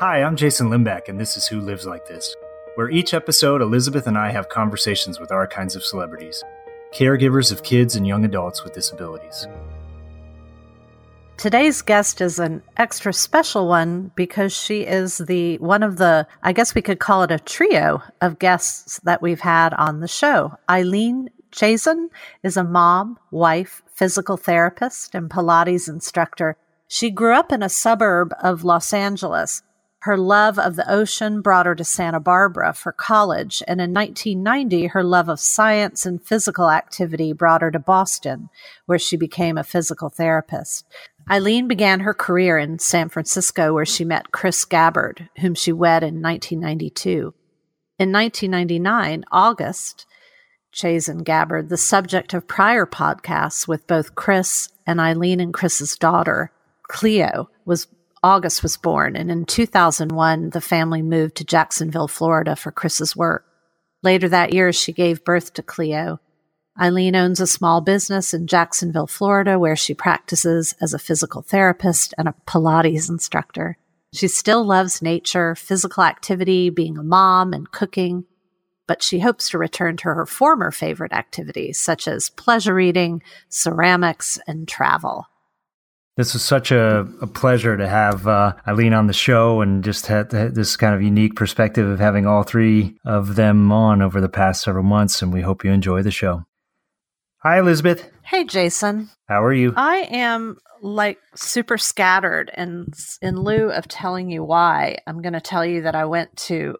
Hi, I'm Jason Limbeck, and this is Who Lives Like This, where each episode Elizabeth and I have conversations with our kinds of celebrities, caregivers of kids and young adults with disabilities. Today's guest is an extra special one because she is the one of the, I guess we could call it a trio of guests that we've had on the show. Eileen Chazen is a mom, wife, physical therapist, and Pilates instructor. She grew up in a suburb of Los Angeles. Her love of the ocean brought her to Santa Barbara for college, and in 1990, her love of science and physical activity brought her to Boston, where she became a physical therapist. Eileen began her career in San Francisco, where she met Chris Gabbard, whom she wed in 1992. In 1999, August, Chazen Gabbard, the subject of prior podcasts with both Chris and Eileen and Chris's daughter, Cleo, was August was born, and in 2001, the family moved to Jacksonville, Florida for Chris's work. Later that year, she gave birth to Cleo. Eileen owns a small business in Jacksonville, Florida, where she practices as a physical therapist and a Pilates instructor. She still loves nature, physical activity, being a mom, and cooking, but she hopes to return to her former favorite activities, such as pleasure eating, ceramics, and travel. This was such a, a pleasure to have uh, Eileen on the show and just had this kind of unique perspective of having all three of them on over the past several months. And we hope you enjoy the show. Hi, Elizabeth. Hey, Jason. How are you? I am like super scattered. And in lieu of telling you why, I'm going to tell you that I went to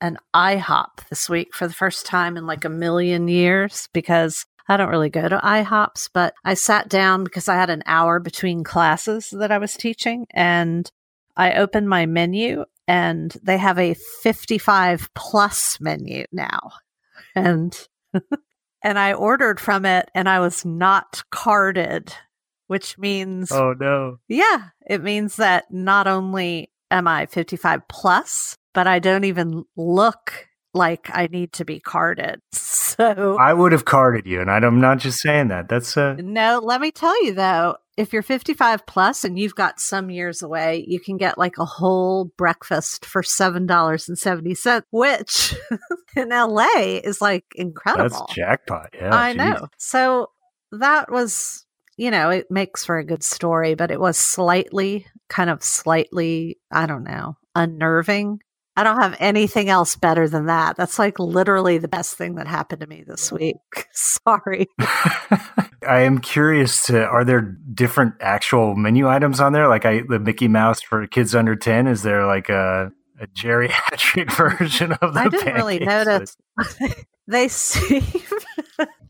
an IHOP this week for the first time in like a million years because I don't really go to IHOPs, but I sat down because I had an hour between classes that I was teaching and I opened my menu and they have a 55 plus menu now. And and I ordered from it and I was not carded, which means Oh no. Yeah, it means that not only am I 55 plus, but I don't even look like I need to be carded. So I would have carded you, and I'm not just saying that. That's uh no. Let me tell you though, if you're 55 plus and you've got some years away, you can get like a whole breakfast for seven dollars and seventy cents, which in LA is like incredible. That's jackpot. Yeah, I geez. know. So that was. You know, it makes for a good story, but it was slightly, kind of slightly, I don't know, unnerving I don't have anything else better than that. That's like literally the best thing that happened to me this week. Sorry. I am curious to are there different actual menu items on there? Like I the Mickey Mouse for kids under 10, is there like a a geriatric version of the I didn't really notice. they seem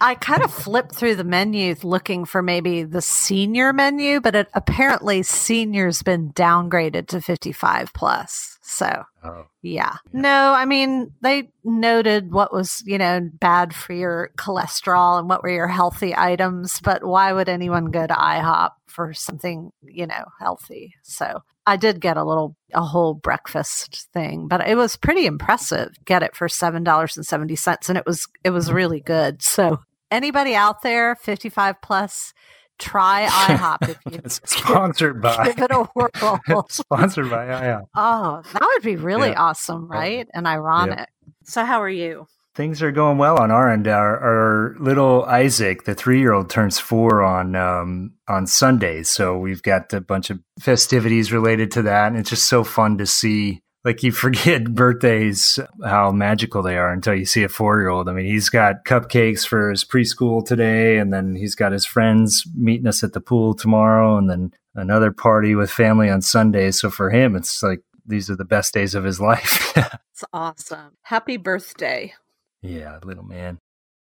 I kind of flipped through the menu looking for maybe the senior menu, but it, apparently senior's been downgraded to 55 plus. So, oh. yeah. No, I mean, they noted what was, you know, bad for your cholesterol and what were your healthy items, but why would anyone go to IHOP for something, you know, healthy? So, I did get a little, a whole breakfast thing, but it was pretty impressive. Get it for $7.70 and it was, it was really good. So, anybody out there 55 plus try IHOP if you sponsored by give it a whirl. sponsored by IHOP. Oh, that would be really yeah. awesome, right? And ironic. Yeah. So, how are you? Things are going well on our end. Our, our little Isaac, the three-year-old, turns four on um, on Sundays, so we've got a bunch of festivities related to that, and it's just so fun to see like you forget birthdays how magical they are until you see a four year old. I mean, he's got cupcakes for his preschool today, and then he's got his friends meeting us at the pool tomorrow, and then another party with family on Sunday. So for him, it's like these are the best days of his life. it's awesome. Happy birthday. Yeah, little man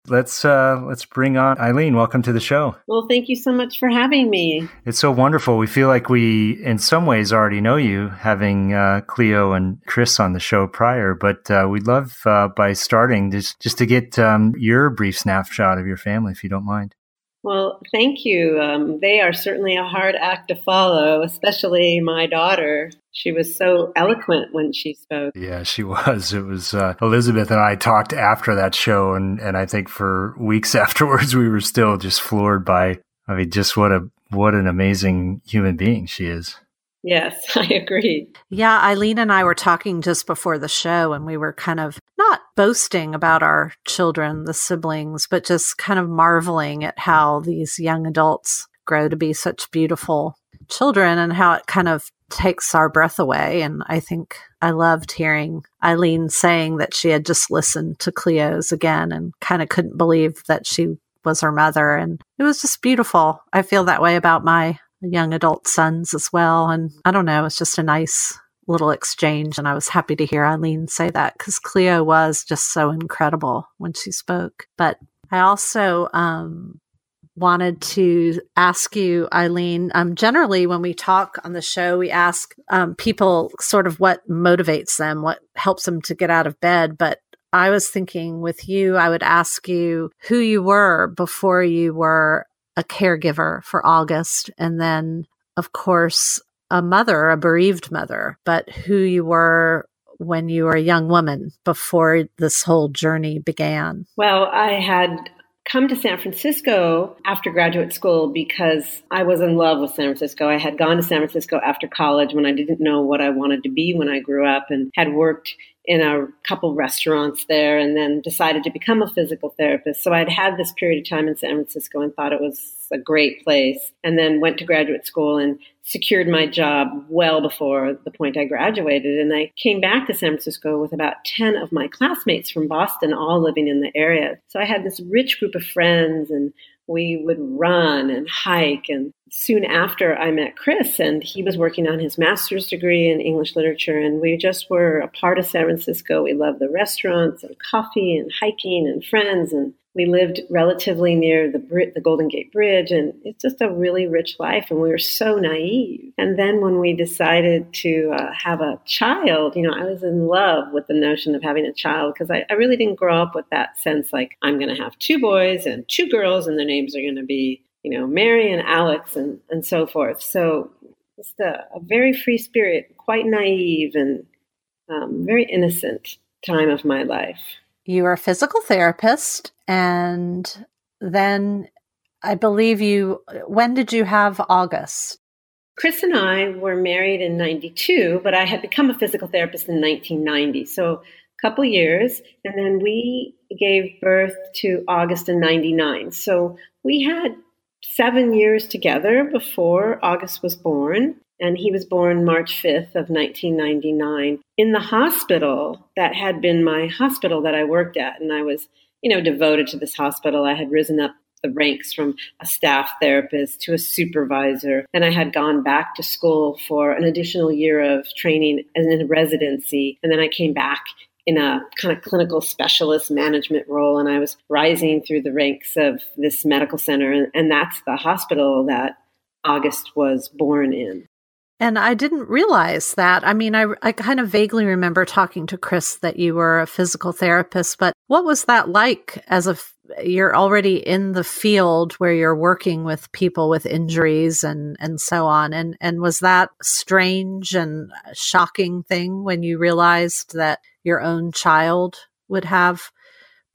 let's uh, let's bring on Eileen. Welcome to the show. Well, thank you so much for having me. It's so wonderful. We feel like we, in some ways, already know you, having uh, Cleo and Chris on the show prior. But uh, we'd love uh, by starting just just to get um, your brief snapshot of your family, if you don't mind. Well, thank you. Um, they are certainly a hard act to follow, especially my daughter. She was so eloquent when she spoke. Yeah, she was. It was uh, Elizabeth and I talked after that show, and, and I think for weeks afterwards, we were still just floored by. I mean, just what a what an amazing human being she is. Yes, I agree. Yeah, Eileen and I were talking just before the show, and we were kind of not boasting about our children, the siblings, but just kind of marveling at how these young adults grow to be such beautiful children and how it kind of takes our breath away. And I think I loved hearing Eileen saying that she had just listened to Cleo's again and kind of couldn't believe that she was her mother. And it was just beautiful. I feel that way about my young adult sons as well. And I don't know, it's just a nice little exchange. And I was happy to hear Eileen say that because Cleo was just so incredible when she spoke. But I also um, wanted to ask you, Eileen. Um, generally, when we talk on the show, we ask um, people sort of what motivates them, what helps them to get out of bed. But I was thinking with you, I would ask you who you were before you were a caregiver for August. And then, of course, a mother, a bereaved mother, but who you were when you were a young woman before this whole journey began? Well, I had come to San Francisco after graduate school because I was in love with San Francisco. I had gone to San Francisco after college when I didn't know what I wanted to be when I grew up and had worked in a couple restaurants there and then decided to become a physical therapist. So I'd had this period of time in San Francisco and thought it was a great place and then went to graduate school and secured my job well before the point I graduated. And I came back to San Francisco with about 10 of my classmates from Boston, all living in the area. So I had this rich group of friends and we would run and hike. And soon after, I met Chris, and he was working on his master's degree in English literature. And we just were a part of San Francisco. We loved the restaurants and coffee and hiking and friends. And we lived relatively near the the Golden Gate Bridge, and it's just a really rich life. And we were so naive. And then when we decided to uh, have a child, you know, I was in love with the notion of having a child because I, I, really didn't grow up with that sense like I'm going to have two boys and two girls, and their names are going to be, you know, Mary and Alex, and and so forth. So just a, a very free spirit, quite naive, and um, very innocent time of my life you were a physical therapist and then I believe you when did you have August? Chris and I were married in 92, but I had become a physical therapist in 1990. So a couple years and then we gave birth to August in 99. So we had 7 years together before August was born and he was born March 5th of 1999 in the hospital that had been my hospital that I worked at. And I was you know devoted to this hospital. I had risen up the ranks from a staff therapist to a supervisor. And I had gone back to school for an additional year of training and in residency. And then I came back in a kind of clinical specialist management role and I was rising through the ranks of this medical center. And, and that's the hospital that August was born in. And I didn't realize that. I mean, I, I kind of vaguely remember talking to Chris that you were a physical therapist, but what was that like as a you're already in the field where you're working with people with injuries and and so on and and was that strange and shocking thing when you realized that your own child would have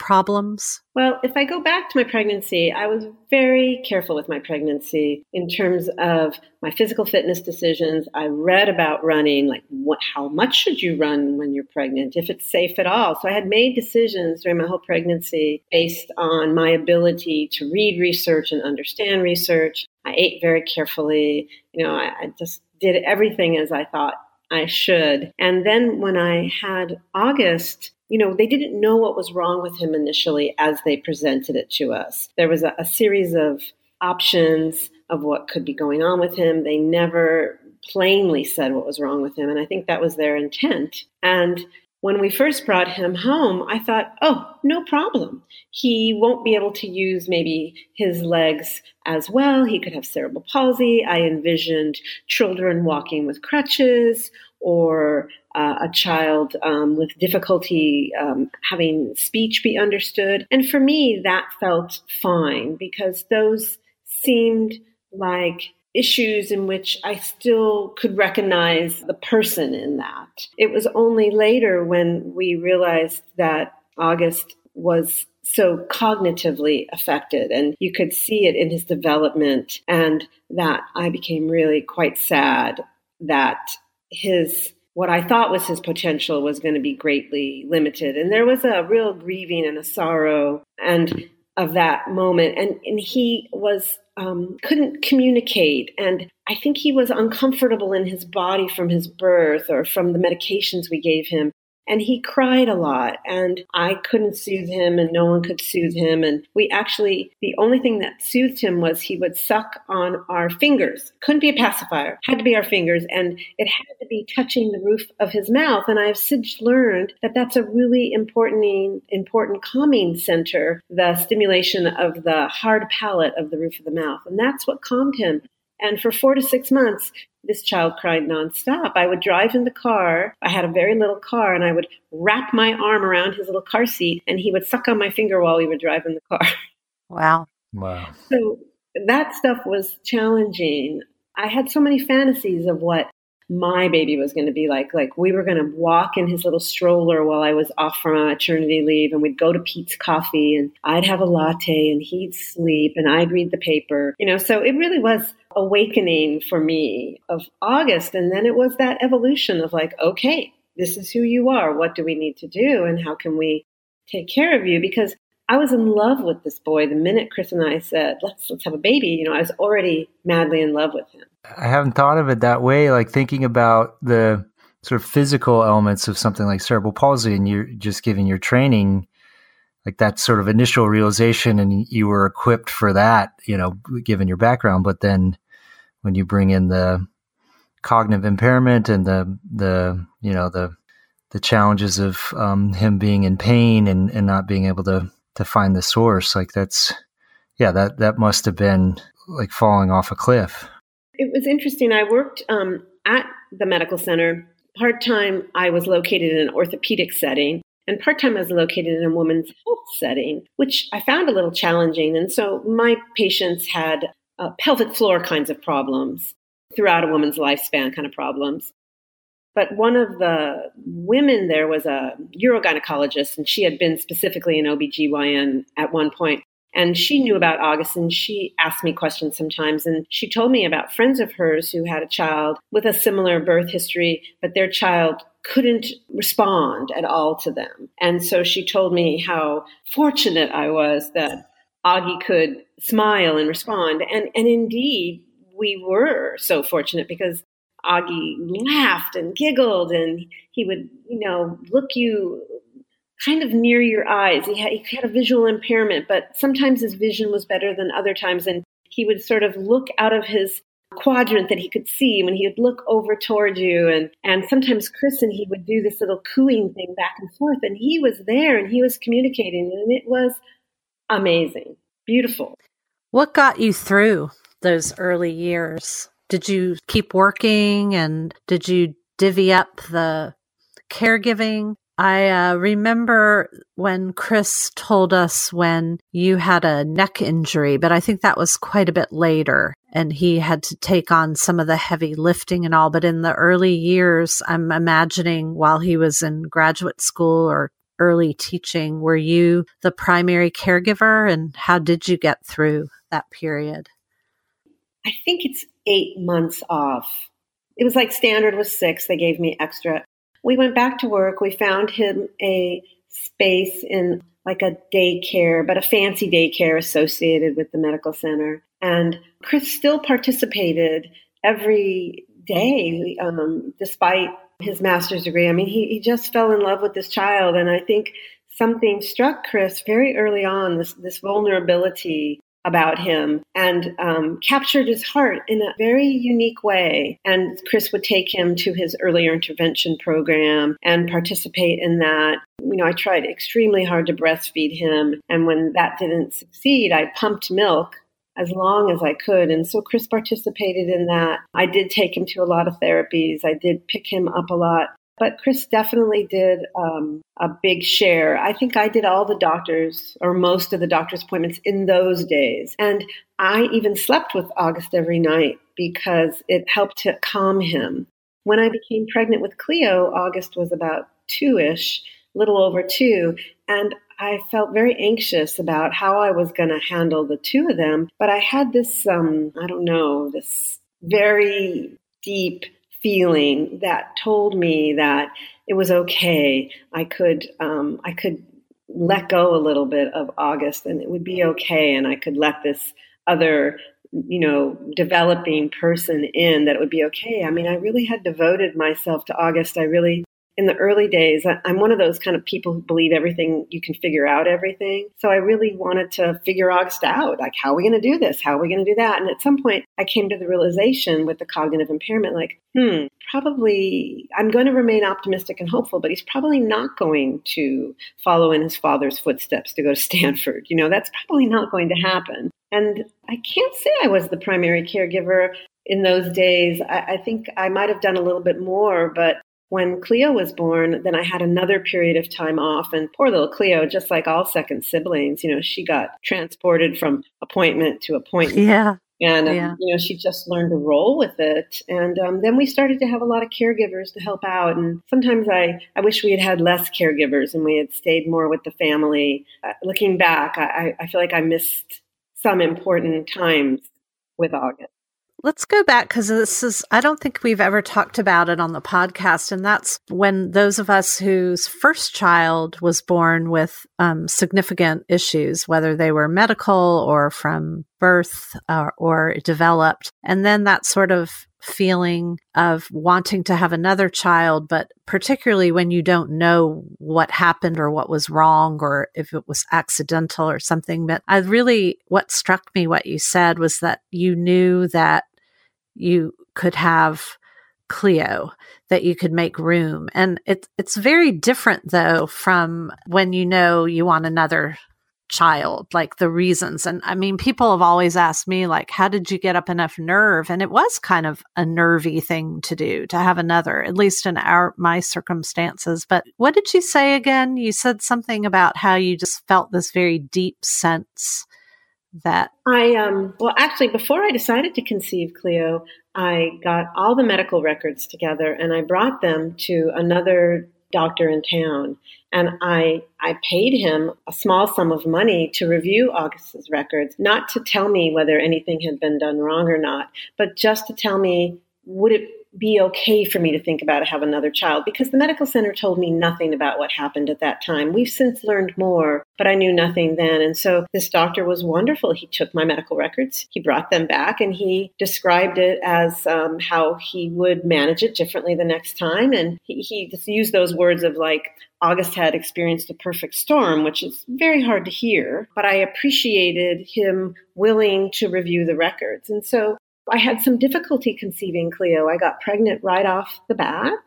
problems? Well, if I go back to my pregnancy, I was very careful with my pregnancy in terms of my physical fitness decisions. I read about running, like what, how much should you run when you're pregnant, if it's safe at all. So I had made decisions during my whole pregnancy based on my ability to read research and understand research. I ate very carefully. You know, I, I just did everything as I thought I should. And then when I had August, you know, they didn't know what was wrong with him initially as they presented it to us. There was a, a series of options of what could be going on with him. They never plainly said what was wrong with him. And I think that was their intent. And when we first brought him home, I thought, oh, no problem. He won't be able to use maybe his legs as well. He could have cerebral palsy. I envisioned children walking with crutches or uh, a child um, with difficulty um, having speech be understood. And for me, that felt fine because those seemed like issues in which I still could recognize the person in that. It was only later when we realized that August was so cognitively affected and you could see it in his development and that I became really quite sad that his what I thought was his potential was going to be greatly limited. And there was a real grieving and a sorrow and of that moment. And, and he was um, couldn't communicate. And I think he was uncomfortable in his body from his birth or from the medications we gave him and he cried a lot and i couldn't soothe him and no one could soothe him. And we actually the only thing that soothed him was he would suck on our fingers. Couldn't be a pacifier had to be our fingers and it had to be touching the roof of his mouth. And i've since learned that that's a really important important calming center the stimulation of the hard palate of the roof of the mouth. And that's what calmed him and for four to six months, this child cried nonstop. I would drive in the car. I had a very little car, and I would wrap my arm around his little car seat, and he would suck on my finger while we were driving the car. Wow. Wow. So that stuff was challenging. I had so many fantasies of what my baby was going to be like. Like we were going to walk in his little stroller while I was off from uh, maternity leave, and we'd go to Peet's Coffee, and I'd have a latte, and he'd sleep, and I'd read the paper. You know, so it really was awakening for me of August, and then it was that evolution of like, okay, this is who you are. What do we need to do, and how can we take care of you? Because I was in love with this boy the minute Chris and I said, "Let's let's have a baby." You know, I was already madly in love with him. I haven't thought of it that way. Like thinking about the sort of physical elements of something like cerebral palsy, and you're just giving your training, like that sort of initial realization, and you were equipped for that, you know, given your background. But then when you bring in the cognitive impairment and the the you know the the challenges of um, him being in pain and, and not being able to to find the source, like that's yeah, that that must have been like falling off a cliff it was interesting. I worked um, at the medical center. Part time, I was located in an orthopedic setting, and part time, I was located in a women's health setting, which I found a little challenging. And so my patients had uh, pelvic floor kinds of problems throughout a woman's lifespan, kind of problems. But one of the women there was a urogynecologist, and she had been specifically an OBGYN at one point. And she knew about August and she asked me questions sometimes. And she told me about friends of hers who had a child with a similar birth history, but their child couldn't respond at all to them. And so she told me how fortunate I was that Augie could smile and respond. And, and indeed, we were so fortunate because Augie laughed and giggled and he would, you know, look you kind of near your eyes. He had, he had a visual impairment, but sometimes his vision was better than other times. And he would sort of look out of his quadrant that he could see when he would look over toward you. And, and sometimes Chris and he would do this little cooing thing back and forth. And he was there and he was communicating. And it was amazing, beautiful. What got you through those early years? Did you keep working and did you divvy up the caregiving? I uh, remember when Chris told us when you had a neck injury, but I think that was quite a bit later and he had to take on some of the heavy lifting and all. But in the early years, I'm imagining while he was in graduate school or early teaching, were you the primary caregiver and how did you get through that period? I think it's eight months off. It was like standard was six. They gave me extra we went back to work. We found him a space in like a daycare, but a fancy daycare associated with the medical center. And Chris still participated every day, um, despite his master's degree. I mean, he, he just fell in love with this child. And I think something struck Chris very early on this, this vulnerability about him and um, captured his heart in a very unique way. And Chris would take him to his earlier intervention program and participate in that. You know, I tried extremely hard to breastfeed him. And when that didn't succeed, I pumped milk as long as I could. And so Chris participated in that. I did take him to a lot of therapies. I did pick him up a lot. But Chris definitely did um, a big share. I think I did all the doctors or most of the doctor's appointments in those days. And I even slept with August every night because it helped to calm him. When I became pregnant with Cleo, August was about two ish, little over two. And I felt very anxious about how I was going to handle the two of them. But I had this, um, I don't know, this very deep feeling that told me that it was okay. I could um, I could let go a little bit of August, and it would be okay, and I could let this other you know developing person in that it would be okay i mean i really had devoted myself to august i really in the early days, I'm one of those kind of people who believe everything you can figure out everything. So I really wanted to figure August out. Like, how are we going to do this? How are we going to do that? And at some point, I came to the realization with the cognitive impairment, like, hmm, probably I'm going to remain optimistic and hopeful, but he's probably not going to follow in his father's footsteps to go to Stanford. You know, that's probably not going to happen. And I can't say I was the primary caregiver in those days. I, I think I might have done a little bit more, but when Cleo was born, then I had another period of time off. And poor little Cleo, just like all second siblings, you know, she got transported from appointment to appointment. Yeah. And, um, yeah. you know, she just learned to roll with it. And um, then we started to have a lot of caregivers to help out. And sometimes I, I wish we had had less caregivers and we had stayed more with the family. Uh, looking back, I, I feel like I missed some important times with August. Let's go back because this is, I don't think we've ever talked about it on the podcast. And that's when those of us whose first child was born with um, significant issues, whether they were medical or from birth uh, or developed. And then that sort of feeling of wanting to have another child, but particularly when you don't know what happened or what was wrong or if it was accidental or something. But I really, what struck me, what you said was that you knew that you could have Cleo, that you could make room. And it, it's very different though from when you know you want another child, like the reasons. And I mean, people have always asked me, like, how did you get up enough nerve? And it was kind of a nervy thing to do to have another, at least in our my circumstances. But what did you say again? You said something about how you just felt this very deep sense that? I um well actually before I decided to conceive Cleo, I got all the medical records together and I brought them to another doctor in town. And I I paid him a small sum of money to review August's records, not to tell me whether anything had been done wrong or not, but just to tell me would it be okay for me to think about have another child because the medical center told me nothing about what happened at that time. We've since learned more, but I knew nothing then. And so this doctor was wonderful. He took my medical records, he brought them back, and he described it as um, how he would manage it differently the next time. And he, he just used those words of like, August had experienced a perfect storm, which is very hard to hear, but I appreciated him willing to review the records. And so I had some difficulty conceiving Cleo. I got pregnant right off the bat,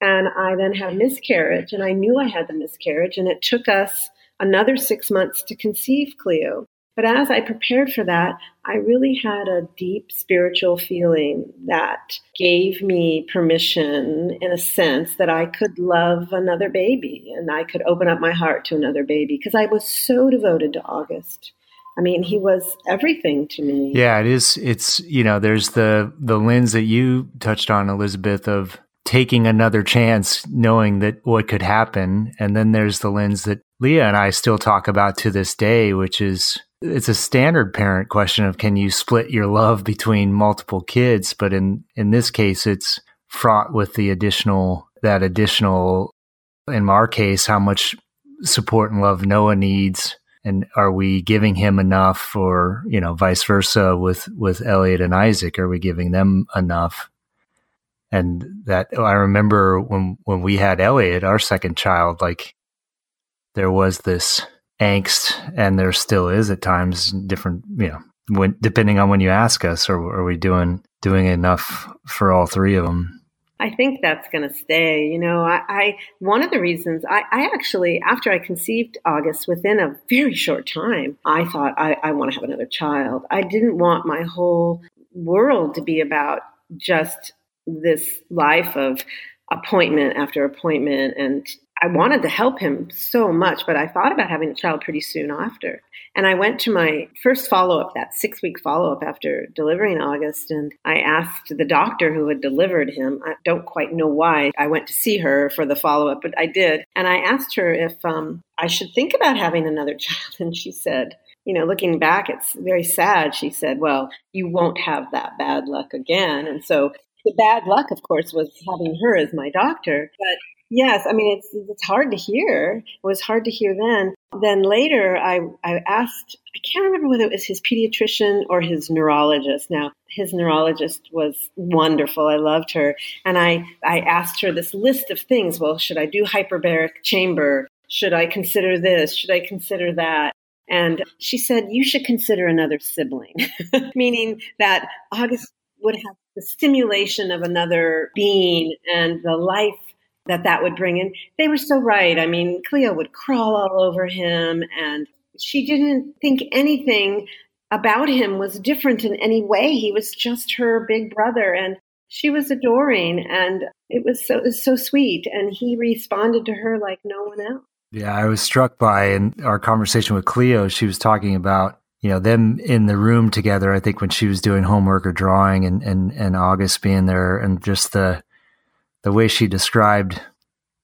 and I then had a miscarriage, and I knew I had the miscarriage, and it took us another six months to conceive Cleo. But as I prepared for that, I really had a deep spiritual feeling that gave me permission, in a sense, that I could love another baby and I could open up my heart to another baby because I was so devoted to August. I mean, he was everything to me. Yeah, it is. It's you know, there's the the lens that you touched on, Elizabeth, of taking another chance, knowing that what could happen, and then there's the lens that Leah and I still talk about to this day, which is it's a standard parent question of can you split your love between multiple kids, but in in this case, it's fraught with the additional that additional in our case how much support and love Noah needs and are we giving him enough or you know vice versa with with elliot and isaac? Are we giving them enough? And that oh, i remember when when we had elliot our second child like there was this angst and there still is at times different you know when depending on when you ask us or are we doing doing enough for all three of them I think that's going to stay. You know, I, I, one of the reasons I, I, actually, after I conceived August, within a very short time, I thought I, I want to have another child. I didn't want my whole world to be about just this life of appointment after appointment and I wanted to help him so much, but I thought about having a child pretty soon after. And I went to my first follow up, that six week follow up after delivering August, and I asked the doctor who had delivered him. I don't quite know why I went to see her for the follow up, but I did. And I asked her if um, I should think about having another child, and she said, you know, looking back, it's very sad. She said, Well, you won't have that bad luck again. And so the bad luck, of course, was having her as my doctor. But yes, I mean, it's, it's hard to hear. It was hard to hear then. Then later, I, I asked, I can't remember whether it was his pediatrician or his neurologist. Now, his neurologist was wonderful. I loved her. And I, I asked her this list of things. Well, should I do hyperbaric chamber? Should I consider this? Should I consider that? And she said, You should consider another sibling, meaning that August would have the stimulation of another being and the life that that would bring in. They were so right. I mean, Cleo would crawl all over him, and she didn't think anything about him was different in any way. He was just her big brother, and she was adoring, and it was so it was so sweet. And he responded to her like no one else. Yeah, I was struck by in our conversation with Cleo, she was talking about, you know, them in the room together, I think when she was doing homework or drawing and, and, and August being there and just the the way she described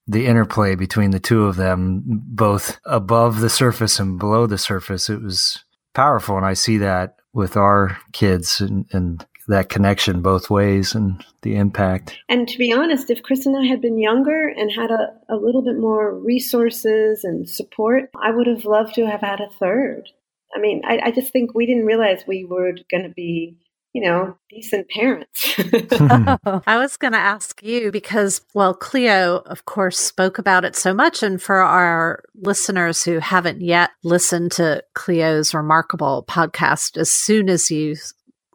the interplay between the two of them, both above the surface and below the surface, it was powerful. And I see that with our kids and, and that connection both ways and the impact. And to be honest, if Chris and I had been younger and had a, a little bit more resources and support, I would have loved to have had a third. I mean, I, I just think we didn't realize we were going to be you know, decent parents. I was going to ask you because, well, Cleo, of course, spoke about it so much. And for our listeners who haven't yet listened to Cleo's remarkable podcast, as soon as you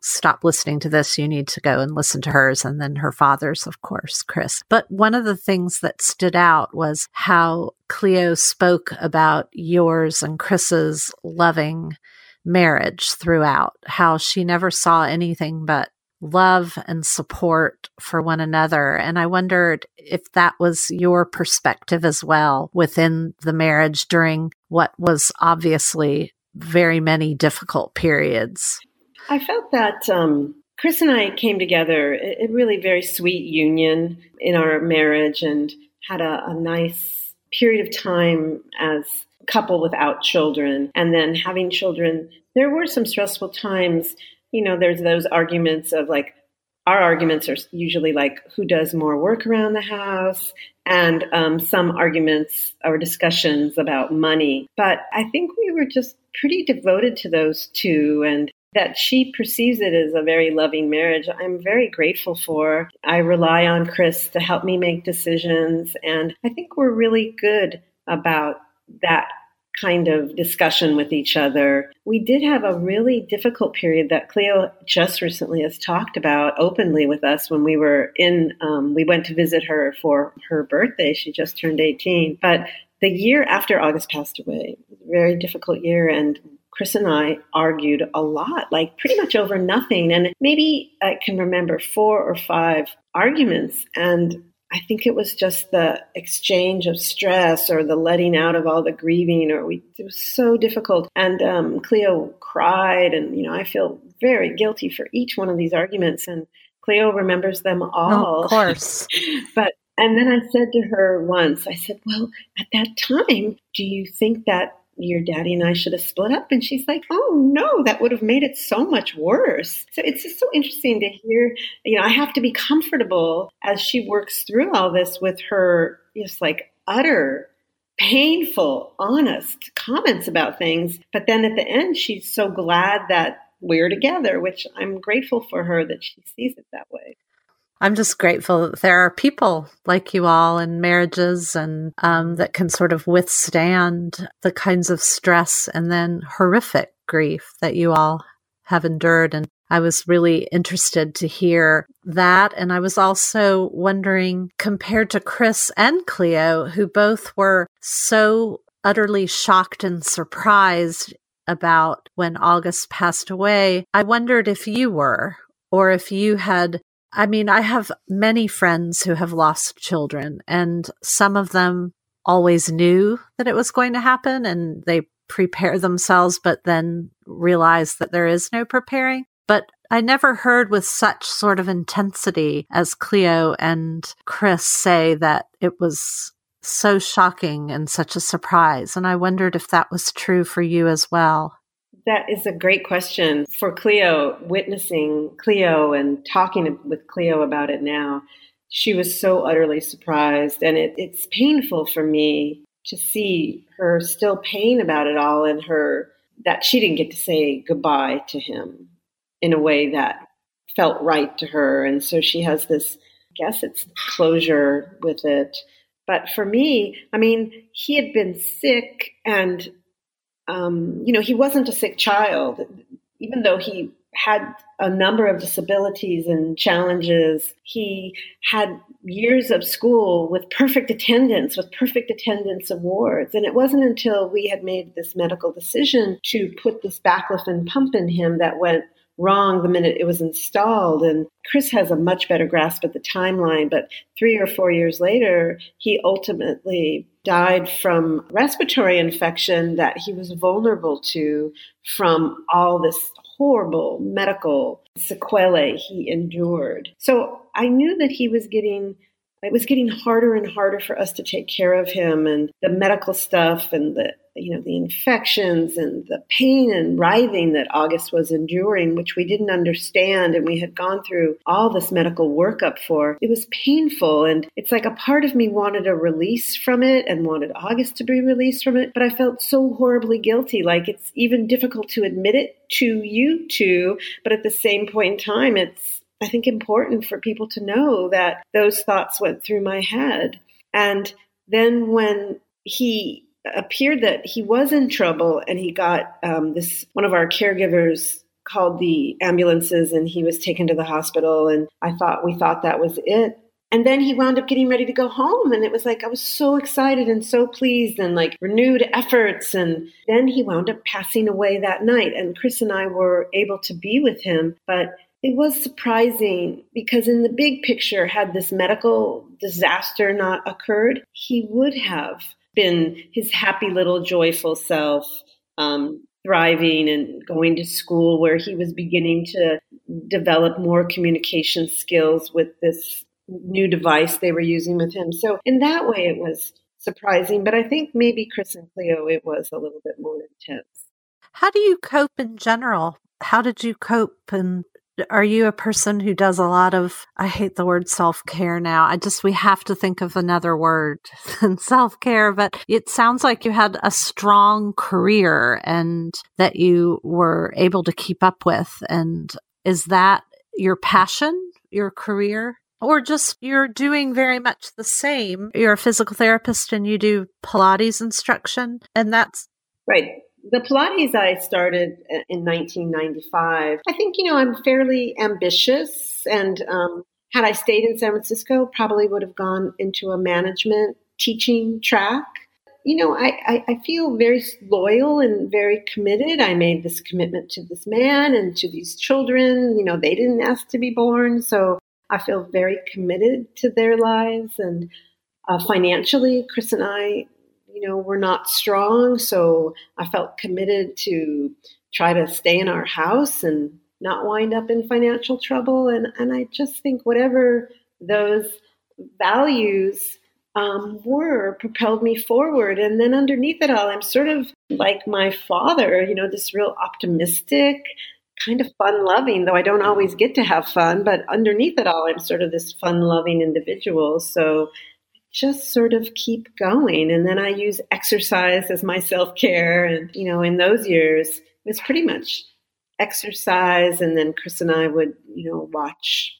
stop listening to this, you need to go and listen to hers and then her father's, of course, Chris. But one of the things that stood out was how Cleo spoke about yours and Chris's loving marriage throughout, how she never saw anything but love and support for one another. And I wondered if that was your perspective as well within the marriage during what was obviously very many difficult periods. I felt that um, Chris and I came together, a, really very sweet union in our marriage and had a, a nice period of time as couple without children. And then having children, there were some stressful times. You know, there's those arguments of like, our arguments are usually like who does more work around the house and um, some arguments or discussions about money but i think we were just pretty devoted to those two and that she perceives it as a very loving marriage, I'm very grateful for. I rely on Chris to help me make decisions, and I think we're really good about that kind of discussion with each other. We did have a really difficult period that Cleo just recently has talked about openly with us when we were in, um, we went to visit her for her birthday. She just turned 18. But the year after August passed away, very difficult year, and Chris and I argued a lot, like pretty much over nothing. And maybe I can remember four or five arguments. And I think it was just the exchange of stress or the letting out of all the grieving, or we, it was so difficult. And um, Cleo cried, and you know, I feel very guilty for each one of these arguments. And Cleo remembers them all. Oh, of course. but and then I said to her once, I said, Well, at that time, do you think that your daddy and I should have split up. And she's like, oh no, that would have made it so much worse. So it's just so interesting to hear, you know, I have to be comfortable as she works through all this with her just like utter painful, honest comments about things. But then at the end, she's so glad that we're together, which I'm grateful for her that she sees it that way. I'm just grateful that there are people like you all in marriages and um, that can sort of withstand the kinds of stress and then horrific grief that you all have endured. And I was really interested to hear that. And I was also wondering, compared to Chris and Cleo, who both were so utterly shocked and surprised about when August passed away, I wondered if you were, or if you had I mean, I have many friends who have lost children, and some of them always knew that it was going to happen and they prepare themselves, but then realize that there is no preparing. But I never heard with such sort of intensity as Cleo and Chris say that it was so shocking and such a surprise. And I wondered if that was true for you as well. That is a great question for Cleo. Witnessing Cleo and talking with Cleo about it now, she was so utterly surprised, and it, it's painful for me to see her still pain about it all, and her that she didn't get to say goodbye to him in a way that felt right to her, and so she has this. I guess it's closure with it. But for me, I mean, he had been sick and um, you know, he wasn't a sick child, even though he had a number of disabilities and challenges. He had years of school with perfect attendance, with perfect attendance awards. And it wasn't until we had made this medical decision to put this baclofen pump in him that went wrong the minute it was installed. And Chris has a much better grasp of the timeline, but three or four years later, he ultimately died from respiratory infection that he was vulnerable to from all this horrible medical sequelae he endured. So I knew that he was getting it was getting harder and harder for us to take care of him and the medical stuff and the you know the infections and the pain and writhing that August was enduring which we didn't understand and we had gone through all this medical workup for. It was painful and it's like a part of me wanted a release from it and wanted August to be released from it but I felt so horribly guilty. Like it's even difficult to admit it to you two but at the same point in time it's I think important for people to know that those thoughts went through my head. And then when he appeared that he was in trouble and he got um, this, one of our caregivers called the ambulances and he was taken to the hospital. And I thought, we thought that was it. And then he wound up getting ready to go home. And it was like, I was so excited and so pleased and like renewed efforts. And then he wound up passing away that night. And Chris and I were able to be with him. But it was surprising because in the big picture had this medical disaster not occurred he would have been his happy little joyful self um, thriving and going to school where he was beginning to develop more communication skills with this new device they were using with him. So in that way it was surprising but i think maybe chris and cleo it was a little bit more intense. How do you cope in general? How did you cope and are you a person who does a lot of i hate the word self-care now i just we have to think of another word than self-care but it sounds like you had a strong career and that you were able to keep up with and is that your passion your career? Or just you're doing very much the same you're a physical therapist and you do pilates instruction and that's right the Pilates I started in 1995. I think, you know, I'm fairly ambitious. And um, had I stayed in San Francisco, probably would have gone into a management teaching track. You know, I, I, I feel very loyal and very committed. I made this commitment to this man and to these children. You know, they didn't ask to be born. So I feel very committed to their lives. And uh, financially, Chris and I you know, we're not strong. So I felt committed to try to stay in our house and not wind up in financial trouble. And, and I just think whatever those values um, were propelled me forward. And then underneath it all, I'm sort of like my father, you know, this real optimistic, kind of fun loving, though I don't always get to have fun. But underneath it all, I'm sort of this fun loving individual. So just sort of keep going. And then I use exercise as my self care. And, you know, in those years, it was pretty much exercise. And then Chris and I would, you know, watch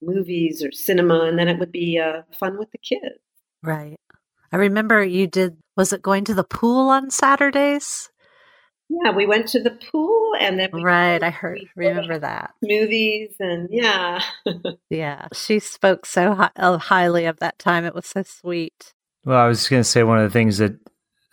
movies or cinema. And then it would be uh, fun with the kids. Right. I remember you did, was it going to the pool on Saturdays? Yeah, we went to the pool and then right. I heard, remember that movies and yeah, yeah. She spoke so hi- uh, highly of that time. It was so sweet. Well, I was going to say one of the things that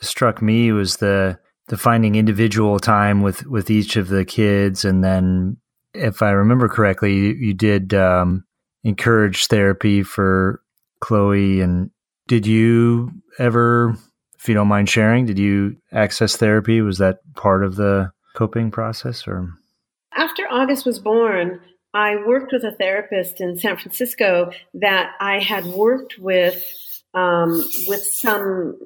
struck me was the the finding individual time with with each of the kids, and then if I remember correctly, you, you did um, encourage therapy for Chloe. And did you ever if you don't mind sharing, did you access therapy? Was that part of the coping process or? After August was born, I worked with a therapist in San Francisco that I had worked with um, with some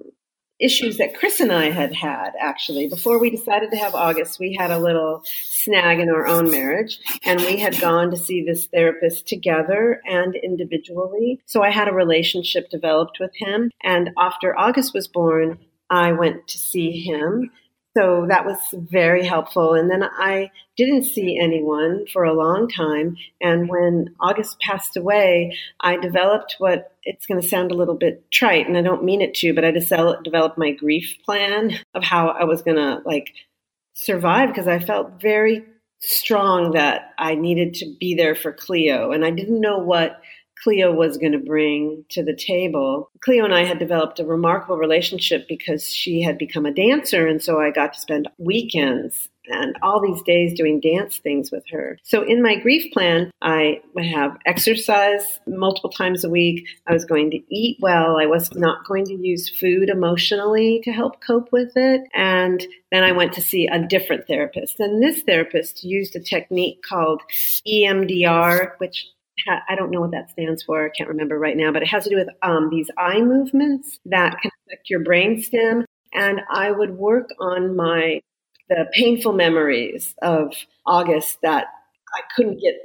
issues that Chris and I had had actually. Before we decided to have August, we had a little snag in our own marriage and we had gone to see this therapist together and individually. So I had a relationship developed with him. And after August was born, I went to see him so that was very helpful. And then I didn't see anyone for a long time. And when August passed away, I developed what it's going to sound a little bit trite, and I don't mean it to, but I developed my grief plan of how I was going to like survive because I felt very strong that I needed to be there for Cleo. And I didn't know what Cleo was going to bring to the table. Cleo and I had developed a remarkable relationship because she had become a dancer. And so I got to spend weekends and all these days doing dance things with her. So in my grief plan, I would have exercise multiple times a week. I was going to eat well. I was not going to use food emotionally to help cope with it. And then I went to see a different therapist. And this therapist used a technique called EMDR, which I don't know what that stands for. I can't remember right now, but it has to do with um, these eye movements that can affect your brainstem. And I would work on my the painful memories of August that I couldn't get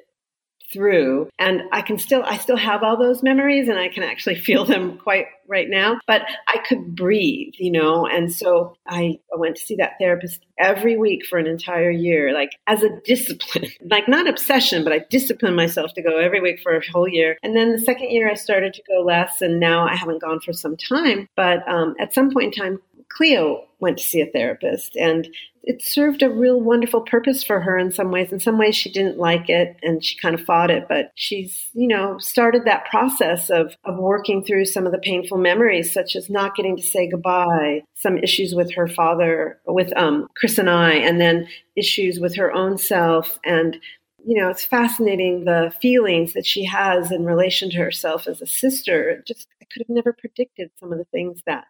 through and i can still i still have all those memories and i can actually feel them quite right now but i could breathe you know? And so i went to see that therapist every week for an entire year like as a discipline like not obsession but i disciplined myself to go every week for a whole year. And then the second year i started to go less and now i haven't gone for some time but um, at some point in time cleo went to see a therapist and it served a real wonderful purpose for her in some ways. In some ways, she didn't like it and she kind of fought it, but she's, you know, started that process of, of working through some of the painful memories, such as not getting to say goodbye, some issues with her father, with um, Chris and I, and then issues with her own self. And, you know, it's fascinating the feelings that she has in relation to herself as a sister. Just, I could have never predicted some of the things that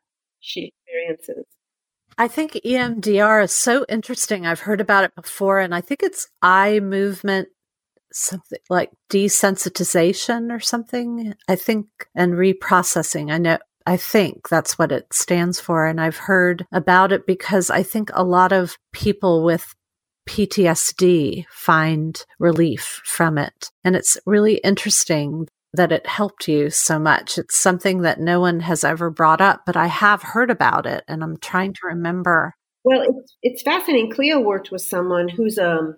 she experiences. I think EMDR is so interesting. I've heard about it before, and I think it's eye movement, something like desensitization or something. I think, and reprocessing. I know, I think that's what it stands for. And I've heard about it because I think a lot of people with PTSD find relief from it. And it's really interesting that it helped you so much. It's something that no one has ever brought up, but I have heard about it and I'm trying to remember. Well, it's, it's fascinating. Cleo worked with someone who's um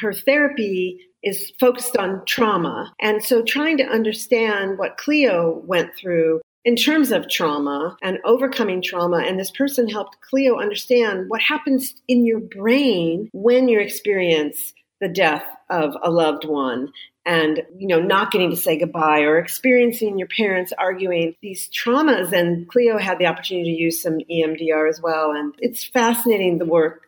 her therapy is focused on trauma. And so trying to understand what Cleo went through in terms of trauma and overcoming trauma. And this person helped Cleo understand what happens in your brain when you experience the death of a loved one and you know not getting to say goodbye or experiencing your parents arguing these traumas. And cleo had the opportunity to use some emdr as well. And it's fascinating the work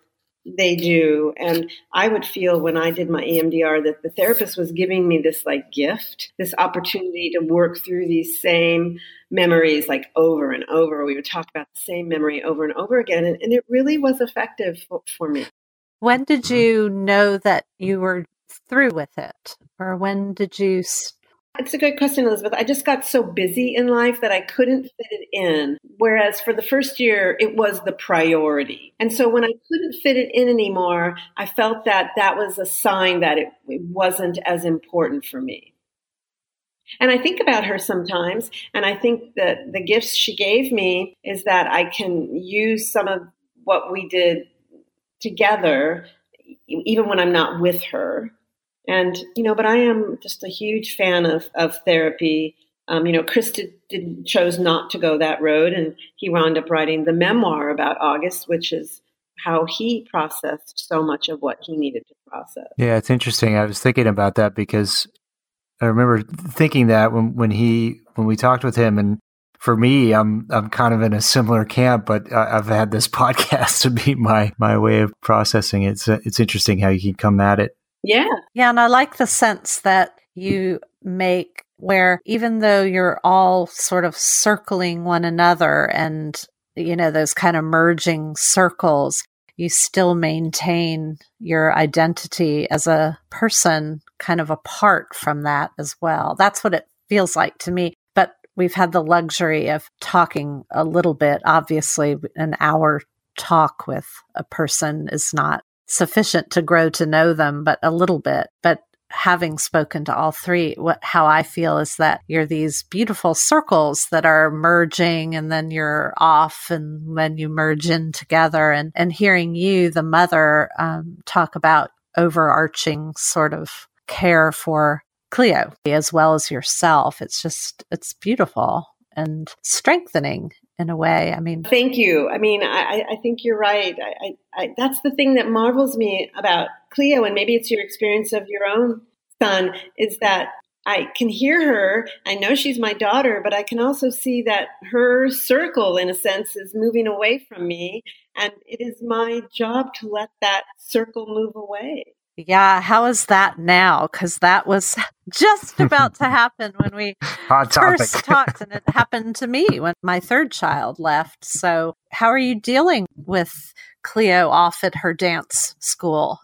they do. And i would feel when i did my emdr that the therapist was giving me this like gift this opportunity to work through these same memories like over and over. We would talk about the same memory over and over again and, and it really was effective for, for me. When did you know that you were through with it? Or when did you? It's a good question, Elizabeth. I just got so busy in life that I couldn't fit it in. Whereas for the first year, it was the priority. And so when I couldn't fit it in anymore, I felt that that was a sign that it, it wasn't as important for me. And I think about her sometimes, and I think that the gifts she gave me is that I can use some of what we did together, even when I'm not with her, and, you know, but I am just a huge fan of, of therapy. Um, you know, Chris did, did, chose not to go that road, and he wound up writing the memoir about August, which is how he processed so much of what he needed to process. Yeah, it's interesting. I was thinking about that because I remember thinking that when, when he when we talked with him, and for me, I'm I'm kind of in a similar camp, but I've had this podcast to be my my way of processing it. It's it's interesting how you can come at it yeah. Yeah. And I like the sense that you make where even though you're all sort of circling one another and, you know, those kind of merging circles, you still maintain your identity as a person kind of apart from that as well. That's what it feels like to me. But we've had the luxury of talking a little bit. Obviously, an hour talk with a person is not sufficient to grow to know them, but a little bit. But having spoken to all three, what how I feel is that you're these beautiful circles that are merging and then you're off and then you merge in together and and hearing you, the mother, um, talk about overarching sort of care for Cleo as well as yourself. It's just it's beautiful and strengthening in a way. I mean, thank you. I mean, I, I think you're right. I, I, that's the thing that marvels me about Cleo, and maybe it's your experience of your own son, is that I can hear her. I know she's my daughter, but I can also see that her circle, in a sense, is moving away from me. And it is my job to let that circle move away. Yeah, how is that now? Because that was just about to happen when we first talked, and it happened to me when my third child left. So, how are you dealing with Cleo off at her dance school?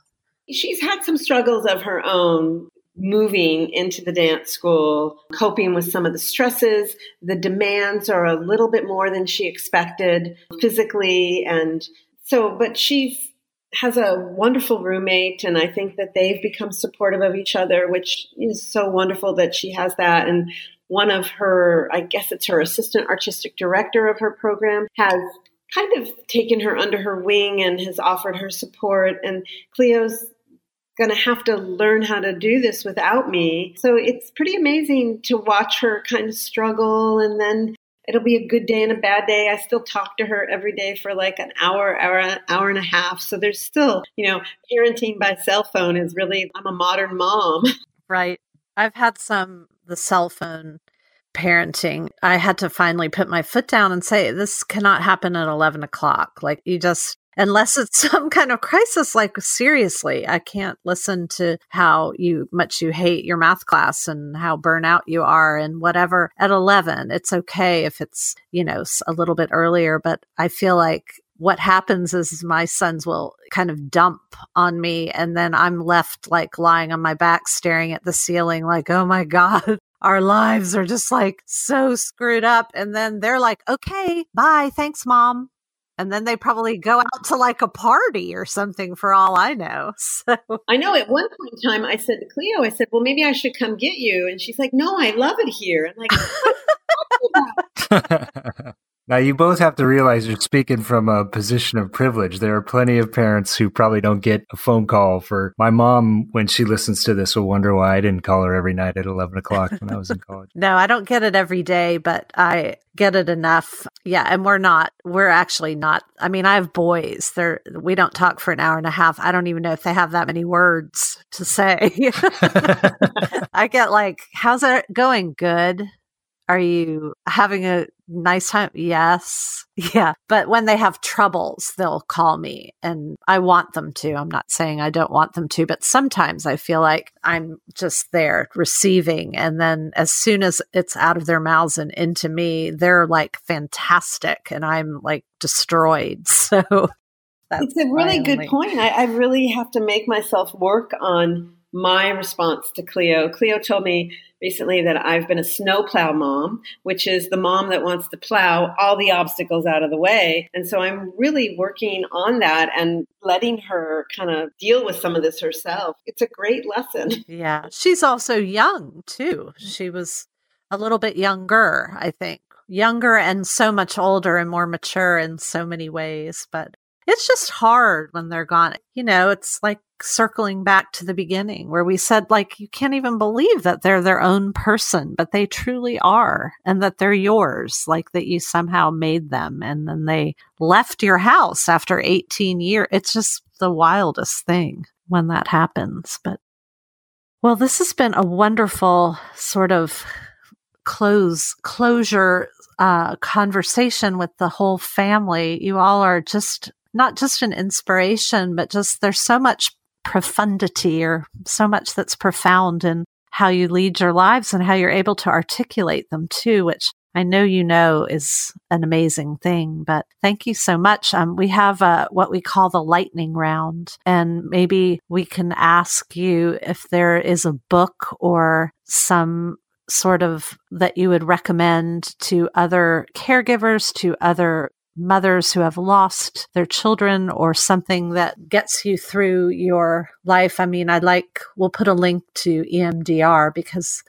She's had some struggles of her own moving into the dance school, coping with some of the stresses. The demands are a little bit more than she expected physically. And so, but she's has a wonderful roommate, and I think that they've become supportive of each other, which is so wonderful that she has that. And one of her, I guess it's her assistant artistic director of her program, has kind of taken her under her wing and has offered her support. And Cleo's going to have to learn how to do this without me. So it's pretty amazing to watch her kind of struggle and then it'll be a good day and a bad day. I still talk to her every day for like an hour, hour, hour and a half. So there's still, you know, parenting by cell phone is really, I'm a modern mom. Right. I've had some, the cell phone parenting. I had to finally put my foot down and say, this cannot happen at 11 o'clock. Like you just, unless it's some kind of crisis like seriously i can't listen to how you much you hate your math class and how burnout you are and whatever at 11 it's okay if it's you know a little bit earlier but i feel like what happens is my sons will kind of dump on me and then i'm left like lying on my back staring at the ceiling like oh my god our lives are just like so screwed up. And then they're like okay bye. Thanks mom and then they probably go out to like a party or something for all I know. So I know at one point in time I said to Cleo, I said, Well, maybe I should come get you. And she's like, No, I love it here. I'm like, Now, you both have to realize you're speaking from a position of privilege. There are plenty of parents who probably don't get a phone call for my mom when she listens to this will wonder why I didn't call her every night at 11 o'clock when I was in college. no, I don't get it every day, but I get it enough. Yeah. And we're not, we're actually not. I mean, I have boys. They're, we don't talk for an hour and a half. I don't even know if they have that many words to say. I get like, how's it going? Good. Are you having a nice time? Yes. Yeah. But when they have troubles, they'll call me and I want them to. I'm not saying I don't want them to, but sometimes I feel like I'm just there receiving. And then as soon as it's out of their mouths and into me, they're like fantastic and I'm like destroyed. So it's a really good point. I, I really have to make myself work on my response to Cleo. Cleo told me recently that I've been a snowplow mom, which is the mom that wants to plow all the obstacles out of the way. And so I'm really working on that and letting her kind of deal with some of this herself. It's a great lesson. Yeah. She's also young too. She was a little bit younger, I think. Younger and so much older and more mature in so many ways. But it's just hard when they're gone. You know, it's like circling back to the beginning where we said, like, you can't even believe that they're their own person, but they truly are, and that they're yours, like that you somehow made them. And then they left your house after 18 years. It's just the wildest thing when that happens. But, well, this has been a wonderful sort of close closure uh, conversation with the whole family. You all are just not just an inspiration, but just there's so much profundity or so much that's profound in how you lead your lives and how you're able to articulate them too, which I know you know is an amazing thing, but thank you so much. Um, we have what we call the lightning round, and maybe we can ask you if there is a book or some sort of that you would recommend to other caregivers, to other mothers who have lost their children or something that gets you through your life. I mean, I'd like, we'll put a link to EMDR because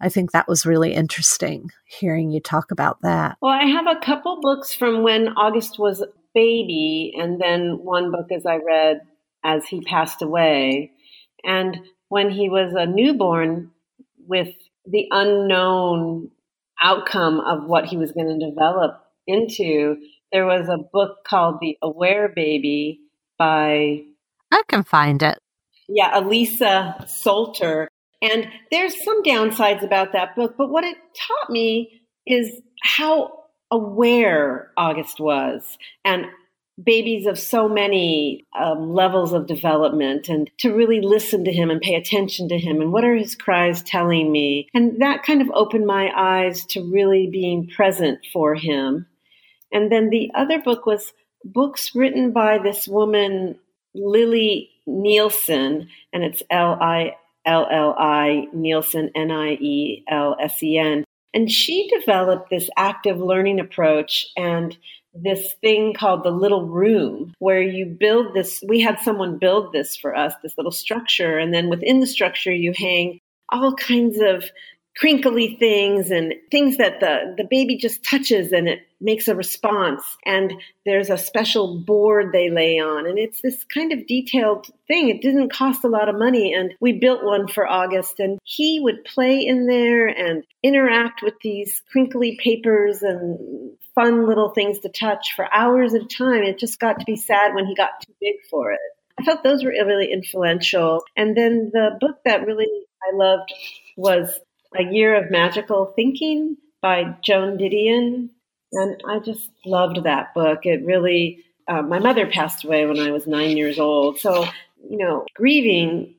I think that was really interesting hearing you talk about that. Well, I have a couple books from when August was a baby, and then one book as I read as he passed away. And when he was a newborn, with the unknown outcome of what he was going to develop into, there was a book called The Aware Baby by. I can find it. Yeah, Aletha Solter. And there's some downsides about that book, but what it taught me is how aware August was and babies of so many um, levels of development and to really listen to him and pay attention to him and what are his cries telling me and that kind of opened my eyes to really being present for him and then the other book was books written by this woman Lilli Nielsen and it's l-i L L I Nielsen, N I E L S E N. And she developed this active learning approach and this thing called the little room where you build this. We had someone build this for us, this little structure. And then within the structure, you hang all kinds of crinkly things and things that the, the baby just touches and it makes a response. And there's a special board they lay on. And it's this kind of detailed thing. It didn't cost a lot of money. And we built one for August. And he would play in there and interact with these crinkly papers and fun little things to touch for hours at a time. It just got to be sad when he got too big for it. I felt those were really influential. And then the book that really I loved was A Year of Magical Thinking by Joan Didion. And I just loved that book. It really, uh, my mother passed away when I was nine years old. So, you know, grieving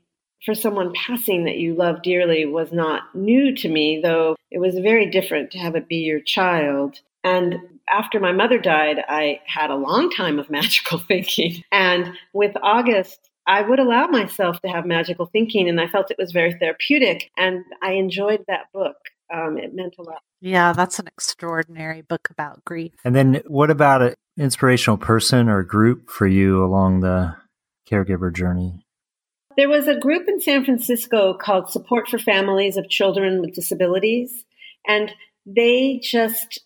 for someone passing that you love dearly was not new to me, though it was very different to have it be your child. And after my mother died, I had a long time of magical thinking. And with August, I would allow myself to have magical thinking, and I felt it was very therapeutic. And I enjoyed that book. Um, it meant a lot. Yeah, that's an extraordinary book about grief. And then, what about an inspirational person or group for you along the caregiver journey? There was a group in San Francisco called Support for Families of Children with Disabilities. And they just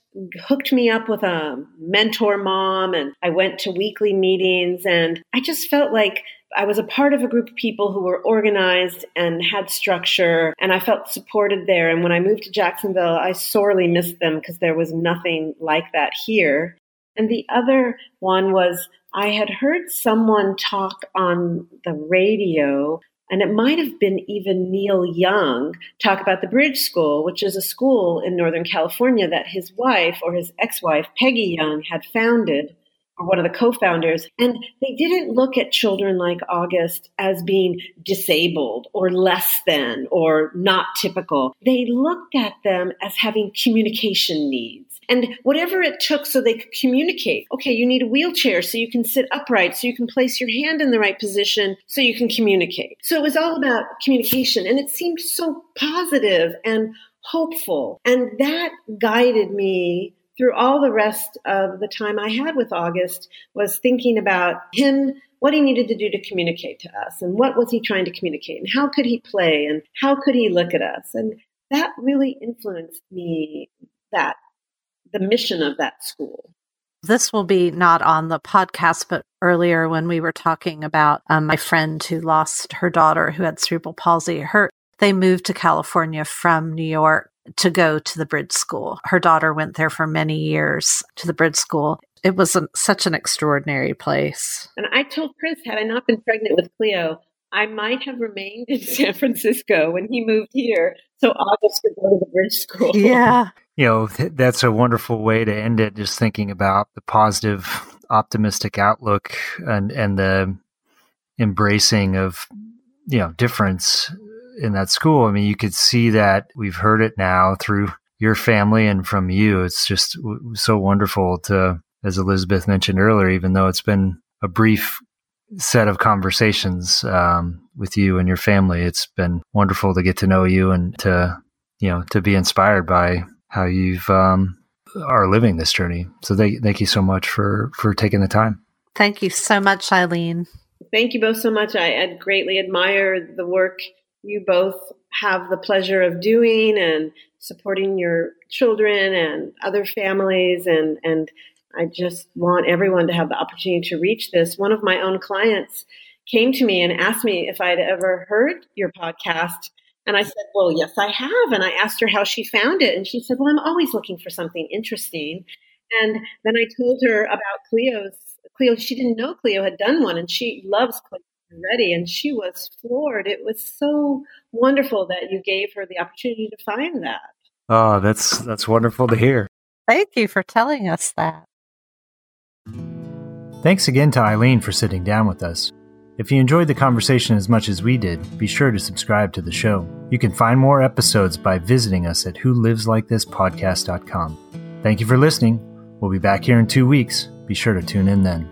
hooked me up with a mentor mom and I went to weekly meetings and I just felt like I was a part of a group of people who were organized and had structure and I felt supported there and when I moved to Jacksonville I sorely missed them because there was nothing like that here. And the other one was I had heard someone talk on the radio and it might have been even Neil Young talk about the Bridge School, which is a school in Northern California that his wife or his ex wife, Peggy Young, had founded, one of the co founders. And they didn't look at children like August as being disabled or less than or not typical. They looked at them as having communication needs and whatever it took so they could communicate. Okay, you need a wheelchair so you can sit upright, so you can place your hand in the right position, so you can communicate. So it was all about communication, and it seemed so positive and hopeful. And that guided me through all the rest of the time I had with August was thinking about him what he needed to do to communicate to us and what was he trying to communicate and how could he play and how could he look at us and that really influenced me that the mission of that school. This will be not on the podcast, but earlier when we were talking about um, my friend who lost her daughter who had cerebral palsy, her they moved to California from New York to go to the Bridge School. Her daughter went there for many years to the Bridge School. It was a, such an extraordinary place. And I told Chris, had I not been pregnant with Cleo, I might have remained in San Francisco when he moved here so August could go to the Bridge School. Yeah you know, th- that's a wonderful way to end it. Just thinking about the positive, optimistic outlook and, and the embracing of, you know, difference in that school. I mean, you could see that we've heard it now through your family and from you. It's just w- so wonderful to, as Elizabeth mentioned earlier, even though it's been a brief set of conversations um, with you and your family, it's been wonderful to get to know you and to you know, to be inspired by how you've um, are living this journey. So thank, thank you so much for for taking the time. Thank you so much, Eileen. Thank you both so much. I, I greatly admire the work you both have the pleasure of doing and supporting your children and other families and and I just want everyone to have the opportunity to reach this. One of my own clients came to me and asked me if I'd ever heard your podcast. And I said, Well, yes, I have. And I asked her how she found it. And she said, Well, I'm always looking for something interesting. And then I told her about Cleo's. Cleo, she didn't know Cleo had done one, and she loves Cleo already. And she was floored. It was so wonderful that you gave her the opportunity to find that. Oh, that's that's wonderful to hear. Thank you for telling us that. Thanks again to Eileen for sitting down with us. If you enjoyed the conversation as much as we did, be sure to subscribe to the show. You can find more episodes by visiting us at wholiveslikeThisPodcast.com. Thank you for listening. We'll be back here in two weeks. Be sure to tune in then.